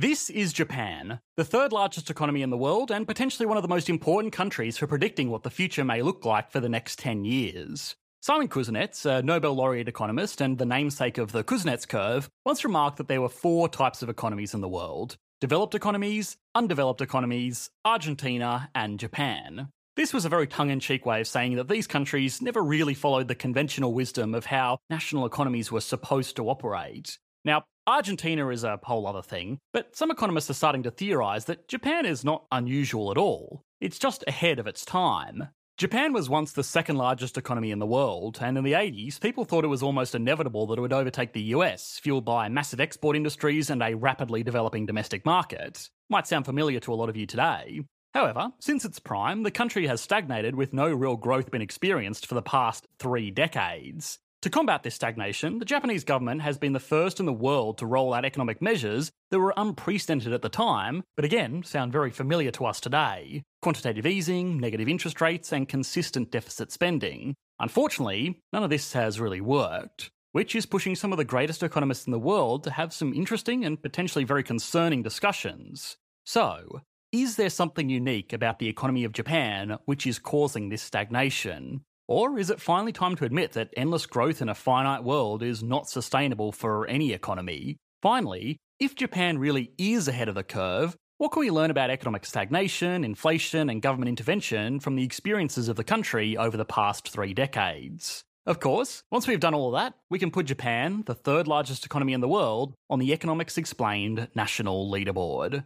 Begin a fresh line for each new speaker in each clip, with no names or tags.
This is Japan, the third largest economy in the world and potentially one of the most important countries for predicting what the future may look like for the next 10 years. Simon Kuznets, a Nobel laureate economist and the namesake of the Kuznets curve, once remarked that there were four types of economies in the world developed economies, undeveloped economies, Argentina, and Japan. This was a very tongue in cheek way of saying that these countries never really followed the conventional wisdom of how national economies were supposed to operate. Now, Argentina is a whole other thing, but some economists are starting to theorise that Japan is not unusual at all. It's just ahead of its time. Japan was once the second largest economy in the world, and in the 80s, people thought it was almost inevitable that it would overtake the US, fueled by massive export industries and a rapidly developing domestic market. Might sound familiar to a lot of you today. However, since its prime, the country has stagnated with no real growth been experienced for the past three decades. To combat this stagnation, the Japanese government has been the first in the world to roll out economic measures that were unprecedented at the time, but again sound very familiar to us today quantitative easing, negative interest rates, and consistent deficit spending. Unfortunately, none of this has really worked, which is pushing some of the greatest economists in the world to have some interesting and potentially very concerning discussions. So, is there something unique about the economy of Japan which is causing this stagnation? Or is it finally time to admit that endless growth in a finite world is not sustainable for any economy? Finally, if Japan really is ahead of the curve, what can we learn about economic stagnation, inflation, and government intervention from the experiences of the country over the past three decades? Of course, once we've done all of that, we can put Japan, the third largest economy in the world, on the Economics Explained national leaderboard.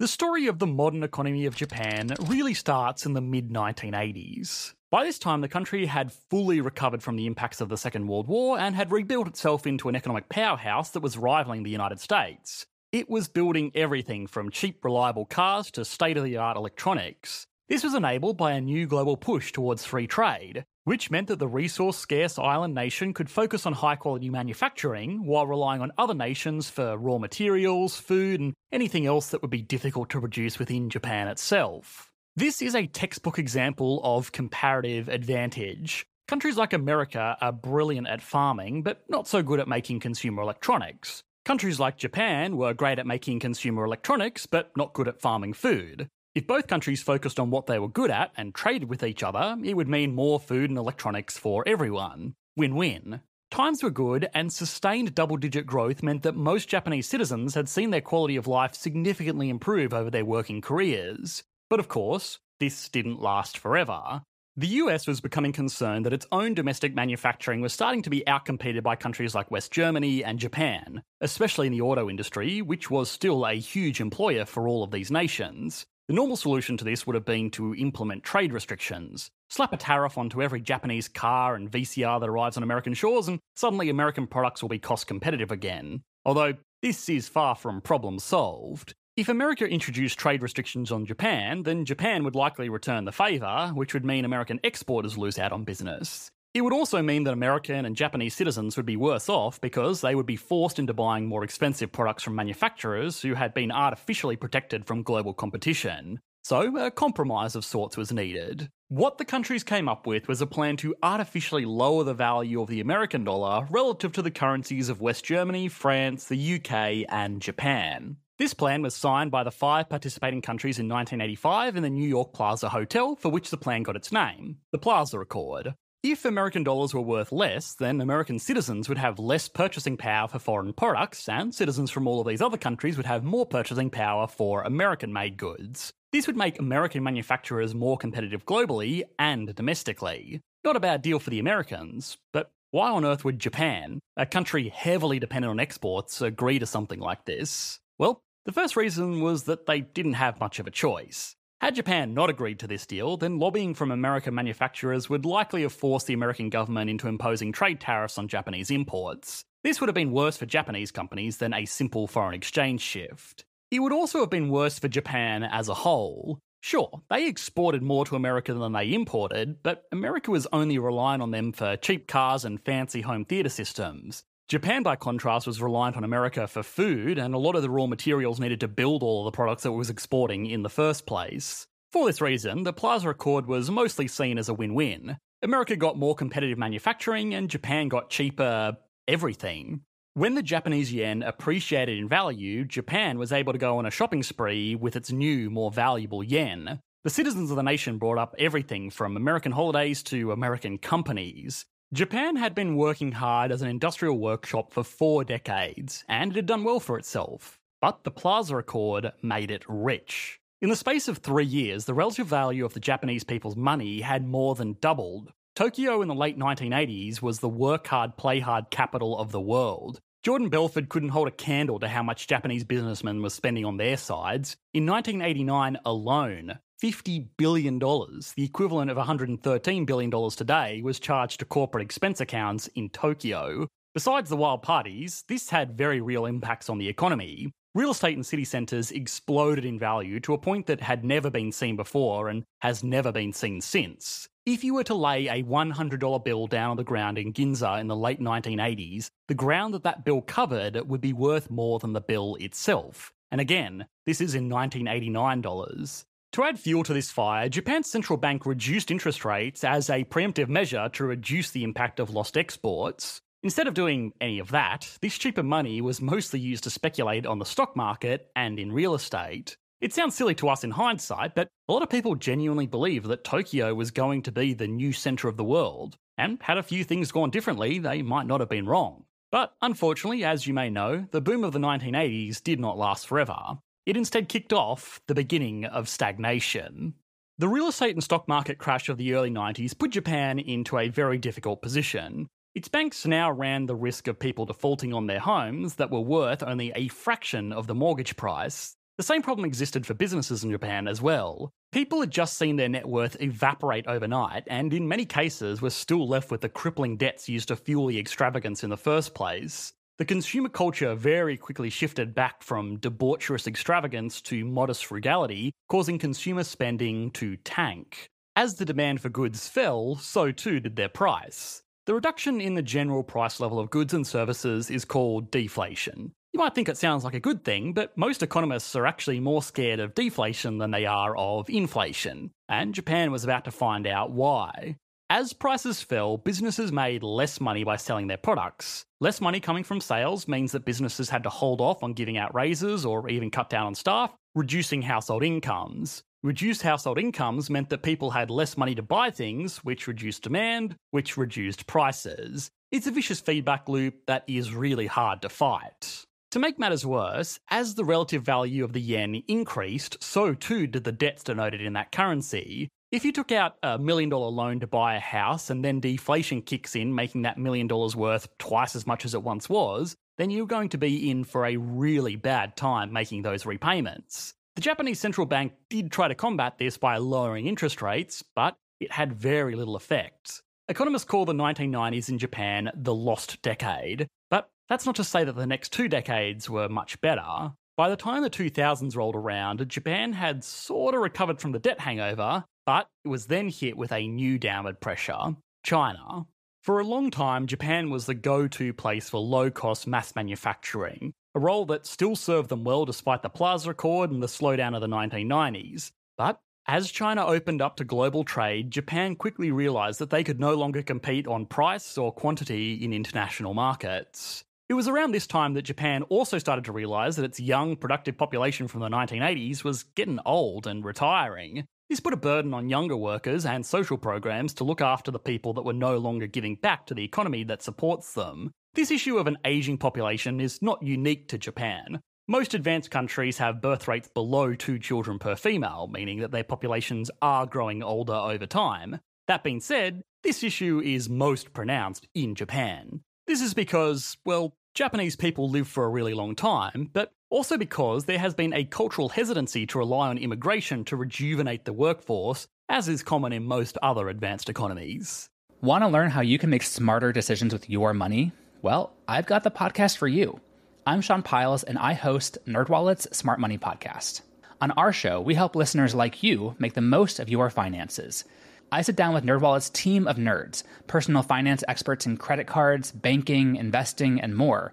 The story of the modern economy of Japan really starts in the mid 1980s. By this time, the country had fully recovered from the impacts of the Second World War and had rebuilt itself into an economic powerhouse that was rivaling the United States. It was building everything from cheap, reliable cars to state of the art electronics. This was enabled by a new global push towards free trade, which meant that the resource scarce island nation could focus on high quality manufacturing while relying on other nations for raw materials, food, and anything else that would be difficult to produce within Japan itself. This is a textbook example of comparative advantage. Countries like America are brilliant at farming, but not so good at making consumer electronics. Countries like Japan were great at making consumer electronics, but not good at farming food. If both countries focused on what they were good at and traded with each other, it would mean more food and electronics for everyone. Win win. Times were good, and sustained double digit growth meant that most Japanese citizens had seen their quality of life significantly improve over their working careers. But of course, this didn't last forever. The US was becoming concerned that its own domestic manufacturing was starting to be outcompeted by countries like West Germany and Japan, especially in the auto industry, which was still a huge employer for all of these nations. The normal solution to this would have been to implement trade restrictions. Slap a tariff onto every Japanese car and VCR that arrives on American shores, and suddenly American products will be cost competitive again. Although, this is far from problem solved. If America introduced trade restrictions on Japan, then Japan would likely return the favour, which would mean American exporters lose out on business. It would also mean that American and Japanese citizens would be worse off because they would be forced into buying more expensive products from manufacturers who had been artificially protected from global competition. So, a compromise of sorts was needed. What the countries came up with was a plan to artificially lower the value of the American dollar relative to the currencies of West Germany, France, the UK, and Japan. This plan was signed by the five participating countries in 1985 in the New York Plaza Hotel, for which the plan got its name, the Plaza Accord. If American dollars were worth less, then American citizens would have less purchasing power for foreign products, and citizens from all of these other countries would have more purchasing power for American made goods. This would make American manufacturers more competitive globally and domestically. Not a bad deal for the Americans, but why on earth would Japan, a country heavily dependent on exports, agree to something like this? Well, the first reason was that they didn't have much of a choice. Had Japan not agreed to this deal, then lobbying from American manufacturers would likely have forced the American government into imposing trade tariffs on Japanese imports. This would have been worse for Japanese companies than a simple foreign exchange shift. It would also have been worse for Japan as a whole. Sure, they exported more to America than they imported, but America was only relying on them for cheap cars and fancy home theatre systems. Japan, by contrast, was reliant on America for food, and a lot of the raw materials needed to build all of the products that it was exporting in the first place. For this reason, the Plaza Accord was mostly seen as a win win. America got more competitive manufacturing, and Japan got cheaper everything. When the Japanese yen appreciated in value, Japan was able to go on a shopping spree with its new, more valuable yen. The citizens of the nation brought up everything from American holidays to American companies. Japan had been working hard as an industrial workshop for four decades, and it had done well for itself. But the Plaza Accord made it rich. In the space of three years, the relative value of the Japanese people's money had more than doubled. Tokyo in the late 1980s was the work hard, play hard capital of the world. Jordan Belfort couldn't hold a candle to how much Japanese businessmen were spending on their sides. In 1989 alone, $50 billion, the equivalent of $113 billion today, was charged to corporate expense accounts in Tokyo. Besides the wild parties, this had very real impacts on the economy. Real estate in city centres exploded in value to a point that had never been seen before and has never been seen since. If you were to lay a $100 bill down on the ground in Ginza in the late 1980s, the ground that that bill covered would be worth more than the bill itself. And again, this is in 1989 dollars. To add fuel to this fire, Japan's central bank reduced interest rates as a preemptive measure to reduce the impact of lost exports. Instead of doing any of that, this cheaper money was mostly used to speculate on the stock market and in real estate. It sounds silly to us in hindsight, but a lot of people genuinely believe that Tokyo was going to be the new centre of the world, and had a few things gone differently, they might not have been wrong. But unfortunately, as you may know, the boom of the 1980s did not last forever. It instead kicked off the beginning of stagnation. The real estate and stock market crash of the early 90s put Japan into a very difficult position. Its banks now ran the risk of people defaulting on their homes that were worth only a fraction of the mortgage price. The same problem existed for businesses in Japan as well. People had just seen their net worth evaporate overnight, and in many cases were still left with the crippling debts used to fuel the extravagance in the first place. The consumer culture very quickly shifted back from debaucherous extravagance to modest frugality, causing consumer spending to tank. As the demand for goods fell, so too did their price. The reduction in the general price level of goods and services is called deflation. You might think it sounds like a good thing, but most economists are actually more scared of deflation than they are of inflation, and Japan was about to find out why. As prices fell, businesses made less money by selling their products. Less money coming from sales means that businesses had to hold off on giving out raises or even cut down on staff, reducing household incomes. Reduced household incomes meant that people had less money to buy things, which reduced demand, which reduced prices. It's a vicious feedback loop that is really hard to fight. To make matters worse, as the relative value of the yen increased, so too did the debts denoted in that currency. If you took out a million dollar loan to buy a house and then deflation kicks in, making that million dollars worth twice as much as it once was, then you're going to be in for a really bad time making those repayments. The Japanese central bank did try to combat this by lowering interest rates, but it had very little effect. Economists call the 1990s in Japan the lost decade, but that's not to say that the next two decades were much better. By the time the 2000s rolled around, Japan had sort of recovered from the debt hangover, but it was then hit with a new downward pressure China. For a long time, Japan was the go to place for low cost mass manufacturing, a role that still served them well despite the Plaza Accord and the slowdown of the 1990s. But as China opened up to global trade, Japan quickly realised that they could no longer compete on price or quantity in international markets. It was around this time that Japan also started to realise that its young, productive population from the 1980s was getting old and retiring, this put a burden on younger workers and social programs to look after the people that were no longer giving back to the economy that supports them. This issue of an ageing population is not unique to Japan. Most advanced countries have birth rates below two children per female, meaning that their populations are growing older over time. That being said, this issue is most pronounced in Japan. This is because, well, Japanese people live for a really long time, but also because there has been a cultural hesitancy to rely on immigration to rejuvenate the workforce, as is common in most other advanced economies.
Want to learn how you can make smarter decisions with your money? Well, I've got the podcast for you. I'm Sean Pyles, and I host NerdWallet's Smart Money Podcast. On our show, we help listeners like you make the most of your finances. I sit down with NerdWallet's team of nerds, personal finance experts in credit cards, banking, investing, and more.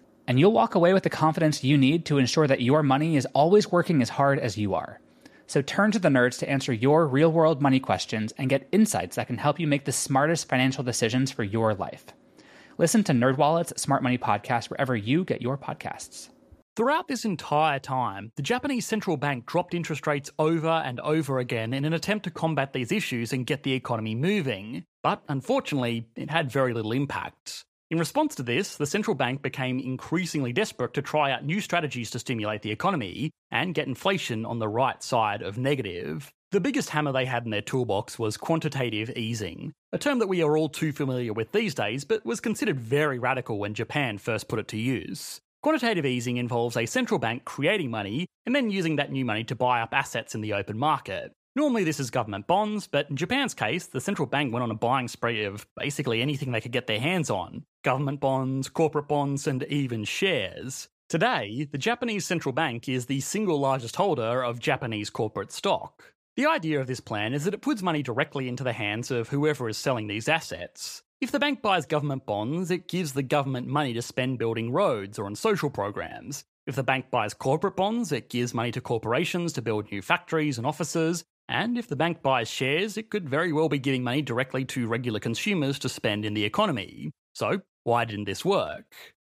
And you'll walk away with the confidence you need to ensure that your money is always working as hard as you are. So turn to the nerds to answer your real world money questions and get insights that can help you make the smartest financial decisions for your life. Listen to NerdWallet's Smart Money Podcast wherever you get your podcasts.
Throughout this entire time, the Japanese central bank dropped interest rates over and over again in an attempt to combat these issues and get the economy moving. But unfortunately, it had very little impact. In response to this, the central bank became increasingly desperate to try out new strategies to stimulate the economy and get inflation on the right side of negative. The biggest hammer they had in their toolbox was quantitative easing, a term that we are all too familiar with these days, but was considered very radical when Japan first put it to use. Quantitative easing involves a central bank creating money and then using that new money to buy up assets in the open market. Normally, this is government bonds, but in Japan's case, the central bank went on a buying spree of basically anything they could get their hands on government bonds, corporate bonds, and even shares. Today, the Japanese central bank is the single largest holder of Japanese corporate stock. The idea of this plan is that it puts money directly into the hands of whoever is selling these assets. If the bank buys government bonds, it gives the government money to spend building roads or on social programs. If the bank buys corporate bonds, it gives money to corporations to build new factories and offices. And if the bank buys shares, it could very well be giving money directly to regular consumers to spend in the economy. So, why didn't this work?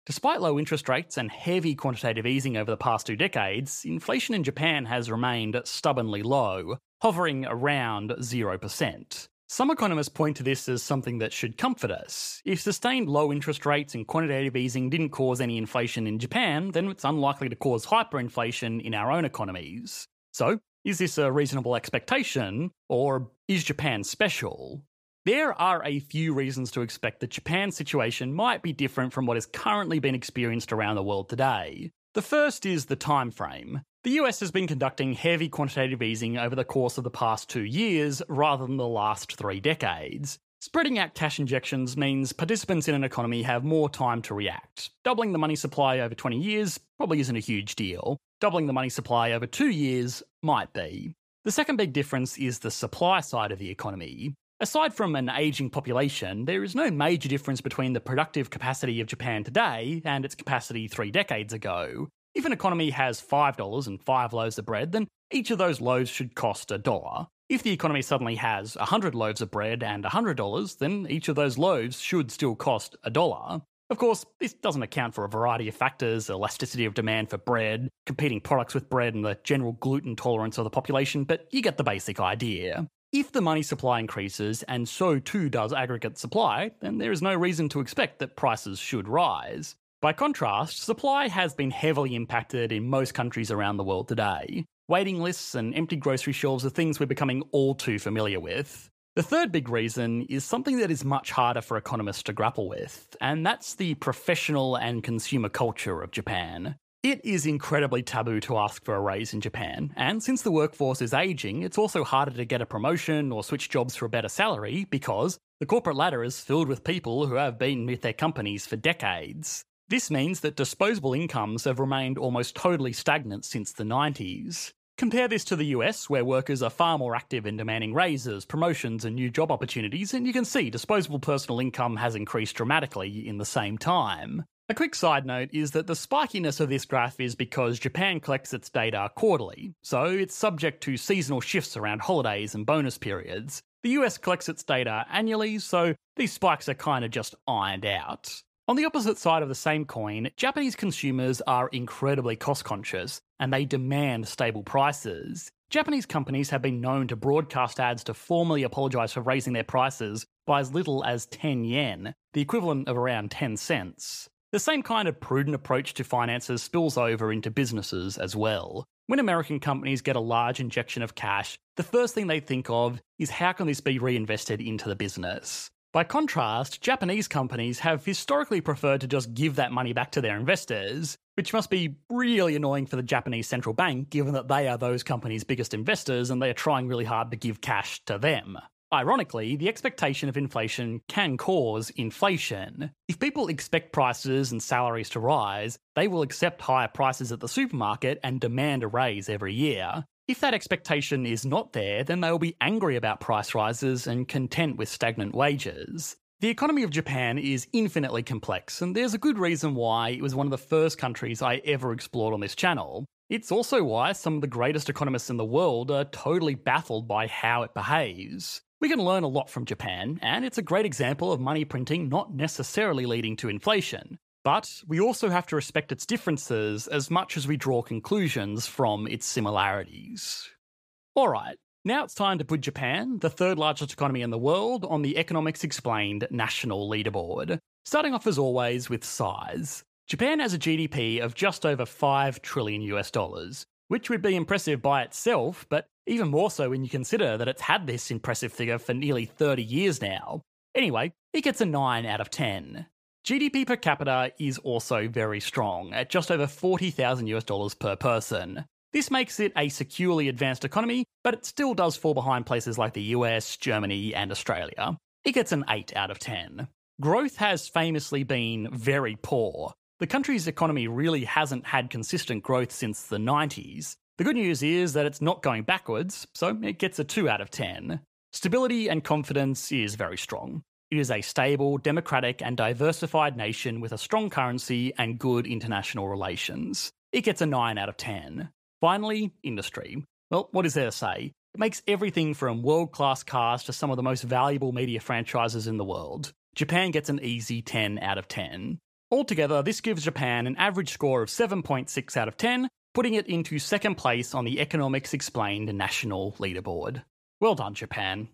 Despite low interest rates and heavy quantitative easing over the past two decades, inflation in Japan has remained stubbornly low, hovering around 0%. Some economists point to this as something that should comfort us. If sustained low interest rates and quantitative easing didn't cause any inflation in Japan, then it's unlikely to cause hyperinflation in our own economies. So, is this a reasonable expectation, or is Japan special? There are a few reasons to expect that Japan's situation might be different from what has currently been experienced around the world today. The first is the time frame. The US has been conducting heavy quantitative easing over the course of the past two years rather than the last three decades. Spreading out cash injections means participants in an economy have more time to react. Doubling the money supply over 20 years probably isn't a huge deal. Doubling the money supply over two years might be. The second big difference is the supply side of the economy. Aside from an ageing population, there is no major difference between the productive capacity of Japan today and its capacity three decades ago. If an economy has $5 and 5 loaves of bread, then each of those loaves should cost a dollar. If the economy suddenly has 100 loaves of bread and $100, then each of those loaves should still cost a dollar. Of course, this doesn't account for a variety of factors elasticity of demand for bread, competing products with bread, and the general gluten tolerance of the population, but you get the basic idea. If the money supply increases, and so too does aggregate supply, then there is no reason to expect that prices should rise. By contrast, supply has been heavily impacted in most countries around the world today. Waiting lists and empty grocery shelves are things we're becoming all too familiar with. The third big reason is something that is much harder for economists to grapple with, and that's the professional and consumer culture of Japan. It is incredibly taboo to ask for a raise in Japan, and since the workforce is aging, it's also harder to get a promotion or switch jobs for a better salary because the corporate ladder is filled with people who have been with their companies for decades. This means that disposable incomes have remained almost totally stagnant since the 90s. Compare this to the US, where workers are far more active in demanding raises, promotions, and new job opportunities, and you can see disposable personal income has increased dramatically in the same time. A quick side note is that the spikiness of this graph is because Japan collects its data quarterly, so it's subject to seasonal shifts around holidays and bonus periods. The US collects its data annually, so these spikes are kind of just ironed out. On the opposite side of the same coin, Japanese consumers are incredibly cost conscious and they demand stable prices. Japanese companies have been known to broadcast ads to formally apologise for raising their prices by as little as 10 yen, the equivalent of around 10 cents. The same kind of prudent approach to finances spills over into businesses as well. When American companies get a large injection of cash, the first thing they think of is how can this be reinvested into the business? By contrast, Japanese companies have historically preferred to just give that money back to their investors, which must be really annoying for the Japanese central bank given that they are those companies' biggest investors and they are trying really hard to give cash to them. Ironically, the expectation of inflation can cause inflation. If people expect prices and salaries to rise, they will accept higher prices at the supermarket and demand a raise every year. If that expectation is not there, then they will be angry about price rises and content with stagnant wages. The economy of Japan is infinitely complex, and there's a good reason why it was one of the first countries I ever explored on this channel. It's also why some of the greatest economists in the world are totally baffled by how it behaves. We can learn a lot from Japan, and it's a great example of money printing not necessarily leading to inflation. But we also have to respect its differences as much as we draw conclusions from its similarities. Alright, now it's time to put Japan, the third largest economy in the world, on the Economics Explained national leaderboard. Starting off as always with size. Japan has a GDP of just over 5 trillion US dollars, which would be impressive by itself, but even more so when you consider that it's had this impressive figure for nearly 30 years now. Anyway, it gets a 9 out of 10. GDP per capita is also very strong, at just over 40,000 US dollars per person. This makes it a securely advanced economy, but it still does fall behind places like the US, Germany, and Australia. It gets an 8 out of 10. Growth has famously been very poor. The country's economy really hasn't had consistent growth since the 90s. The good news is that it's not going backwards, so it gets a 2 out of 10. Stability and confidence is very strong. It is a stable, democratic, and diversified nation with a strong currency and good international relations. It gets a 9 out of 10. Finally, industry. Well, what is there to say? It makes everything from world class cars to some of the most valuable media franchises in the world. Japan gets an easy 10 out of 10. Altogether, this gives Japan an average score of 7.6 out of 10, putting it into second place on the Economics Explained national leaderboard. Well done, Japan.